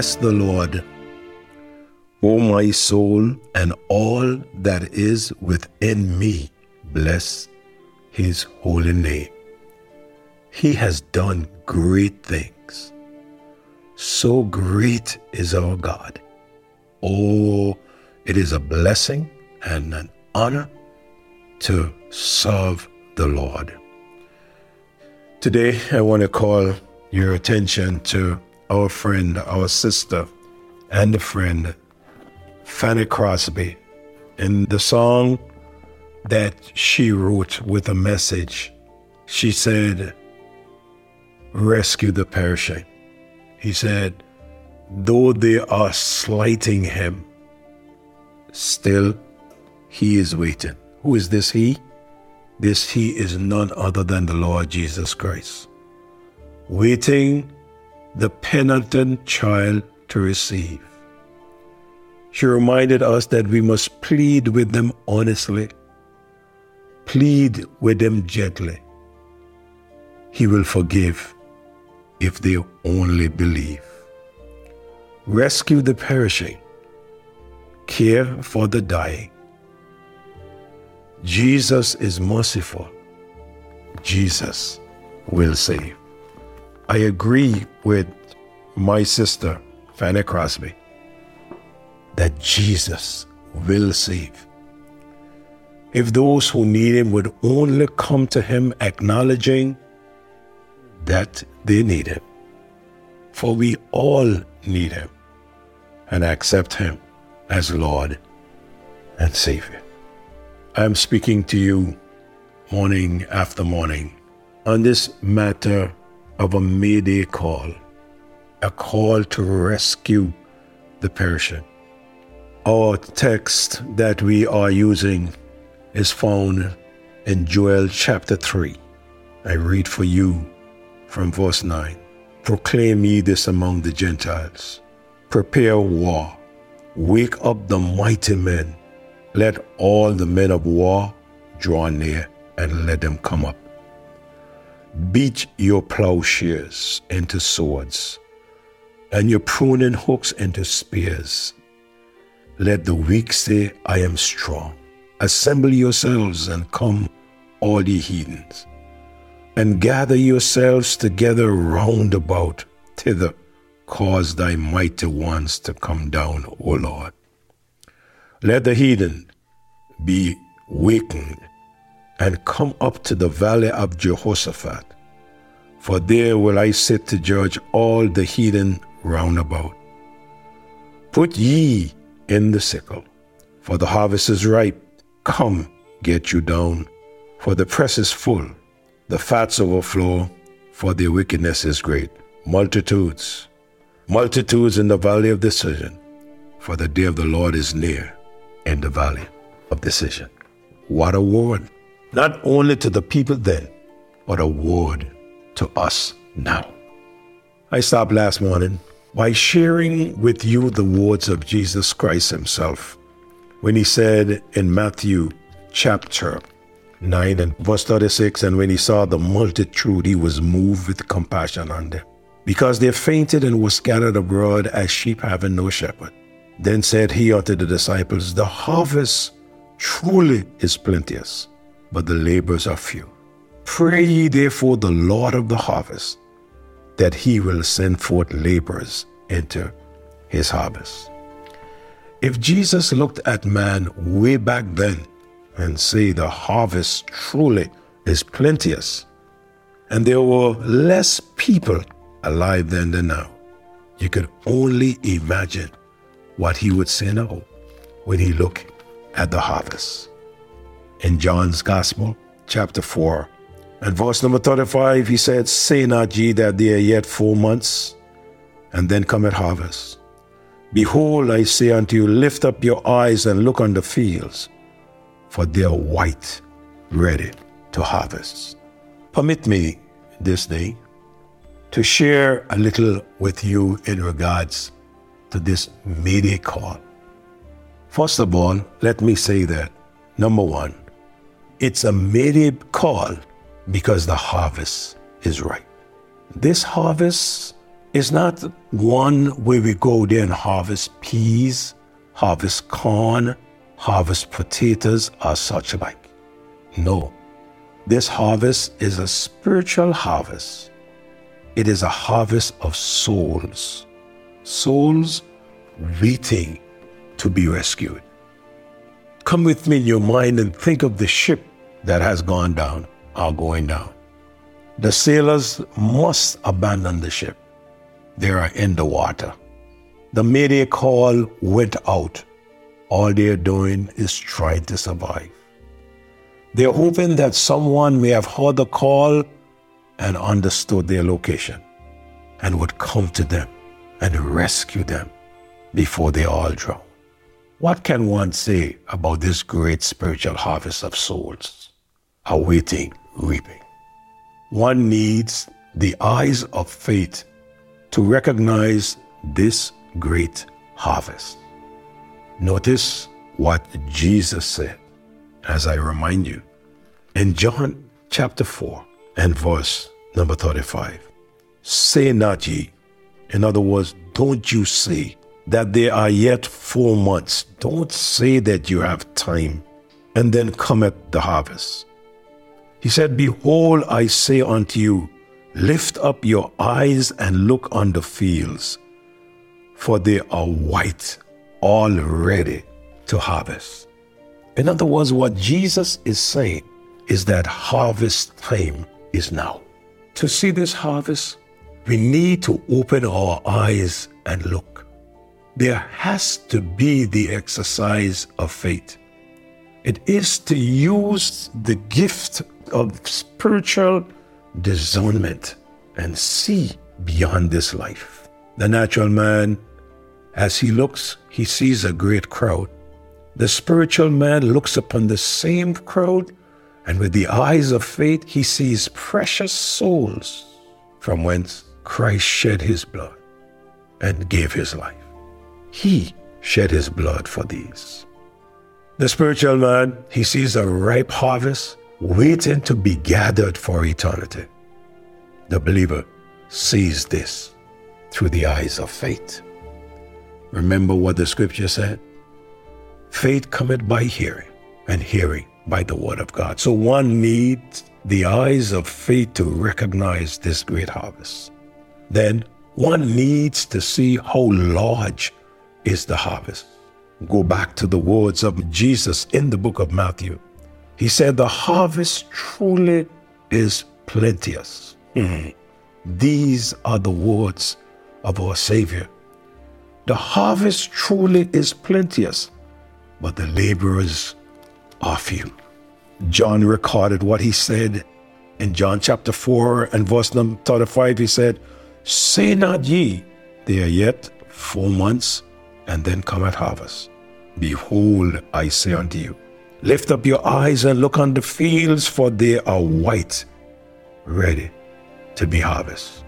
bless the Lord. O my soul, and all that is within me, bless his holy name. He has done great things. So great is our God. Oh, it is a blessing and an honor to serve the Lord. Today, I want to call your attention to our friend, our sister, and a friend, Fanny Crosby, in the song that she wrote with a message. She said, Rescue the perishing. He said, Though they are slighting him, still he is waiting. Who is this he? This he is none other than the Lord Jesus Christ, waiting the penitent child to receive. She reminded us that we must plead with them honestly, plead with them gently. He will forgive if they only believe. Rescue the perishing, care for the dying. Jesus is merciful. Jesus will save. I agree with my sister, Fanny Crosby, that Jesus will save. If those who need Him would only come to Him acknowledging that they need Him, for we all need Him, and accept Him as Lord and Savior. I am speaking to you morning after morning on this matter of a Mayday call, a call to rescue the perishing. Our text that we are using is found in Joel chapter 3. I read for you from verse 9. Proclaim ye this among the Gentiles. Prepare war. Wake up the mighty men let all the men of war draw near and let them come up. Beat your plowshares into swords and your pruning hooks into spears. Let the weak say, I am strong. Assemble yourselves and come, all ye heathens, and gather yourselves together round about thither. Cause thy mighty ones to come down, O Lord. Let the heathen be wakened and come up to the valley of Jehoshaphat, for there will I sit to judge all the heathen round about. Put ye in the sickle, for the harvest is ripe. Come, get you down, for the press is full. The fats overflow, for their wickedness is great. Multitudes, multitudes in the valley of decision, for the day of the Lord is near in the valley of decision. What a word, not only to the people then, but a word to us now. I stopped last morning by sharing with you the words of Jesus Christ Himself when He said in Matthew chapter 9 and verse 36 And when He saw the multitude, He was moved with compassion on them, because they fainted and were scattered abroad as sheep having no shepherd. Then said he unto the disciples, The harvest truly is plenteous, but the laborers are few. Pray ye therefore the Lord of the harvest, that he will send forth laborers into his harvest. If Jesus looked at man way back then and say the harvest truly is plenteous, and there were less people alive then than now, you could only imagine what he would say now when he looked at the harvest. In John's Gospel, chapter 4, and verse number 35, he said, Say not ye that there are yet four months, and then cometh harvest. Behold, I say unto you, lift up your eyes and look on the fields, for they are white, ready to harvest. Permit me this day to share a little with you in regards to this Mayday call. First of all, let me say that number one, it's a Mayday call because the harvest is ripe. This harvest is not one where we go there and harvest peas, harvest corn, harvest potatoes, or such like. No. This harvest is a spiritual harvest. It is a harvest of souls. Souls waiting to be rescued. Come with me in your mind and think of the ship that has gone down are going down. The sailors must abandon the ship. They are in the water. The Mayday call went out. All they're doing is trying to survive. They're hoping that someone may have heard the call and understood their location and would come to them and rescue them before they all drown. What can one say about this great spiritual harvest of souls awaiting reaping? One needs the eyes of faith to recognize this great harvest. Notice what Jesus said, as I remind you, in John chapter 4 and verse number 35. Say not ye, in other words, don't you say that there are yet four months. Don't say that you have time, and then cometh the harvest. He said, Behold, I say unto you, lift up your eyes and look on the fields, for they are white, all ready to harvest. In other words, what Jesus is saying is that harvest time is now. To see this harvest, we need to open our eyes and look. There has to be the exercise of faith. It is to use the gift of spiritual discernment and see beyond this life. The natural man, as he looks, he sees a great crowd. The spiritual man looks upon the same crowd, and with the eyes of faith, he sees precious souls from whence Christ shed his blood and gave his life. He shed his blood for these. The spiritual man, he sees a ripe harvest waiting to be gathered for eternity. The believer sees this through the eyes of faith. Remember what the scripture said? Faith cometh by hearing, and hearing by the word of God. So one needs the eyes of faith to recognize this great harvest. Then one needs to see how large is the harvest. Go back to the words of Jesus in the book of Matthew he said, The harvest truly is plenteous. Mm. These are the words of our Savior. The harvest truly is plenteous, but the laborers are few. John recorded what he said in John chapter 4 and verse number 35. He said, Say not ye, there are yet four months, and then come at harvest. Behold, I say unto you, Lift up your eyes and look on the fields, for they are white, ready to be harvested.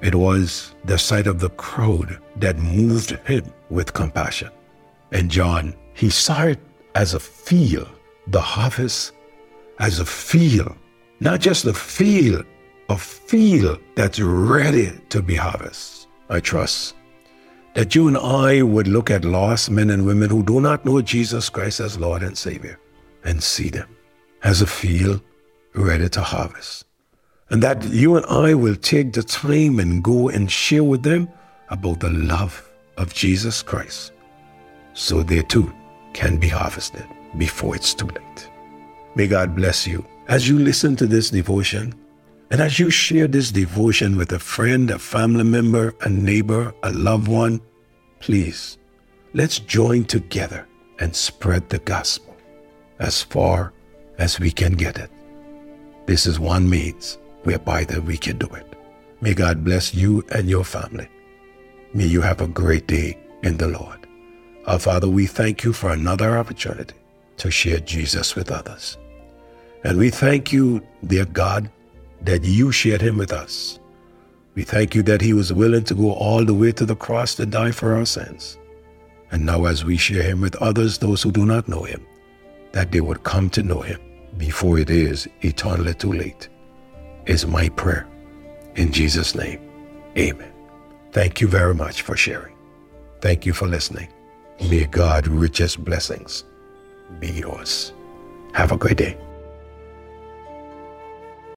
It was the sight of the crowd that moved him with compassion. And John, he saw it as a field, the harvest as a field, not just a field, a field that's ready to be harvested. I trust that you and I would look at lost men and women who do not know Jesus Christ as Lord and Savior and see them as a field ready to harvest. And that you and I will take the time and go and share with them about the love of Jesus Christ so they too can be harvested before it's too late. May God bless you as you listen to this devotion and as you share this devotion with a friend, a family member, a neighbor, a loved one. Please, let's join together and spread the gospel as far as we can get it. This is one means whereby that we can do it. May God bless you and your family. May you have a great day in the Lord. Our Father, we thank you for another opportunity to share Jesus with others. And we thank you, dear God, that you shared him with us. We thank you that he was willing to go all the way to the cross to die for our sins. And now, as we share him with others, those who do not know him, that they would come to know him before it is eternally too late, is my prayer. In Jesus' name, amen. Thank you very much for sharing. Thank you for listening. May God richest blessings be yours. Have a great day.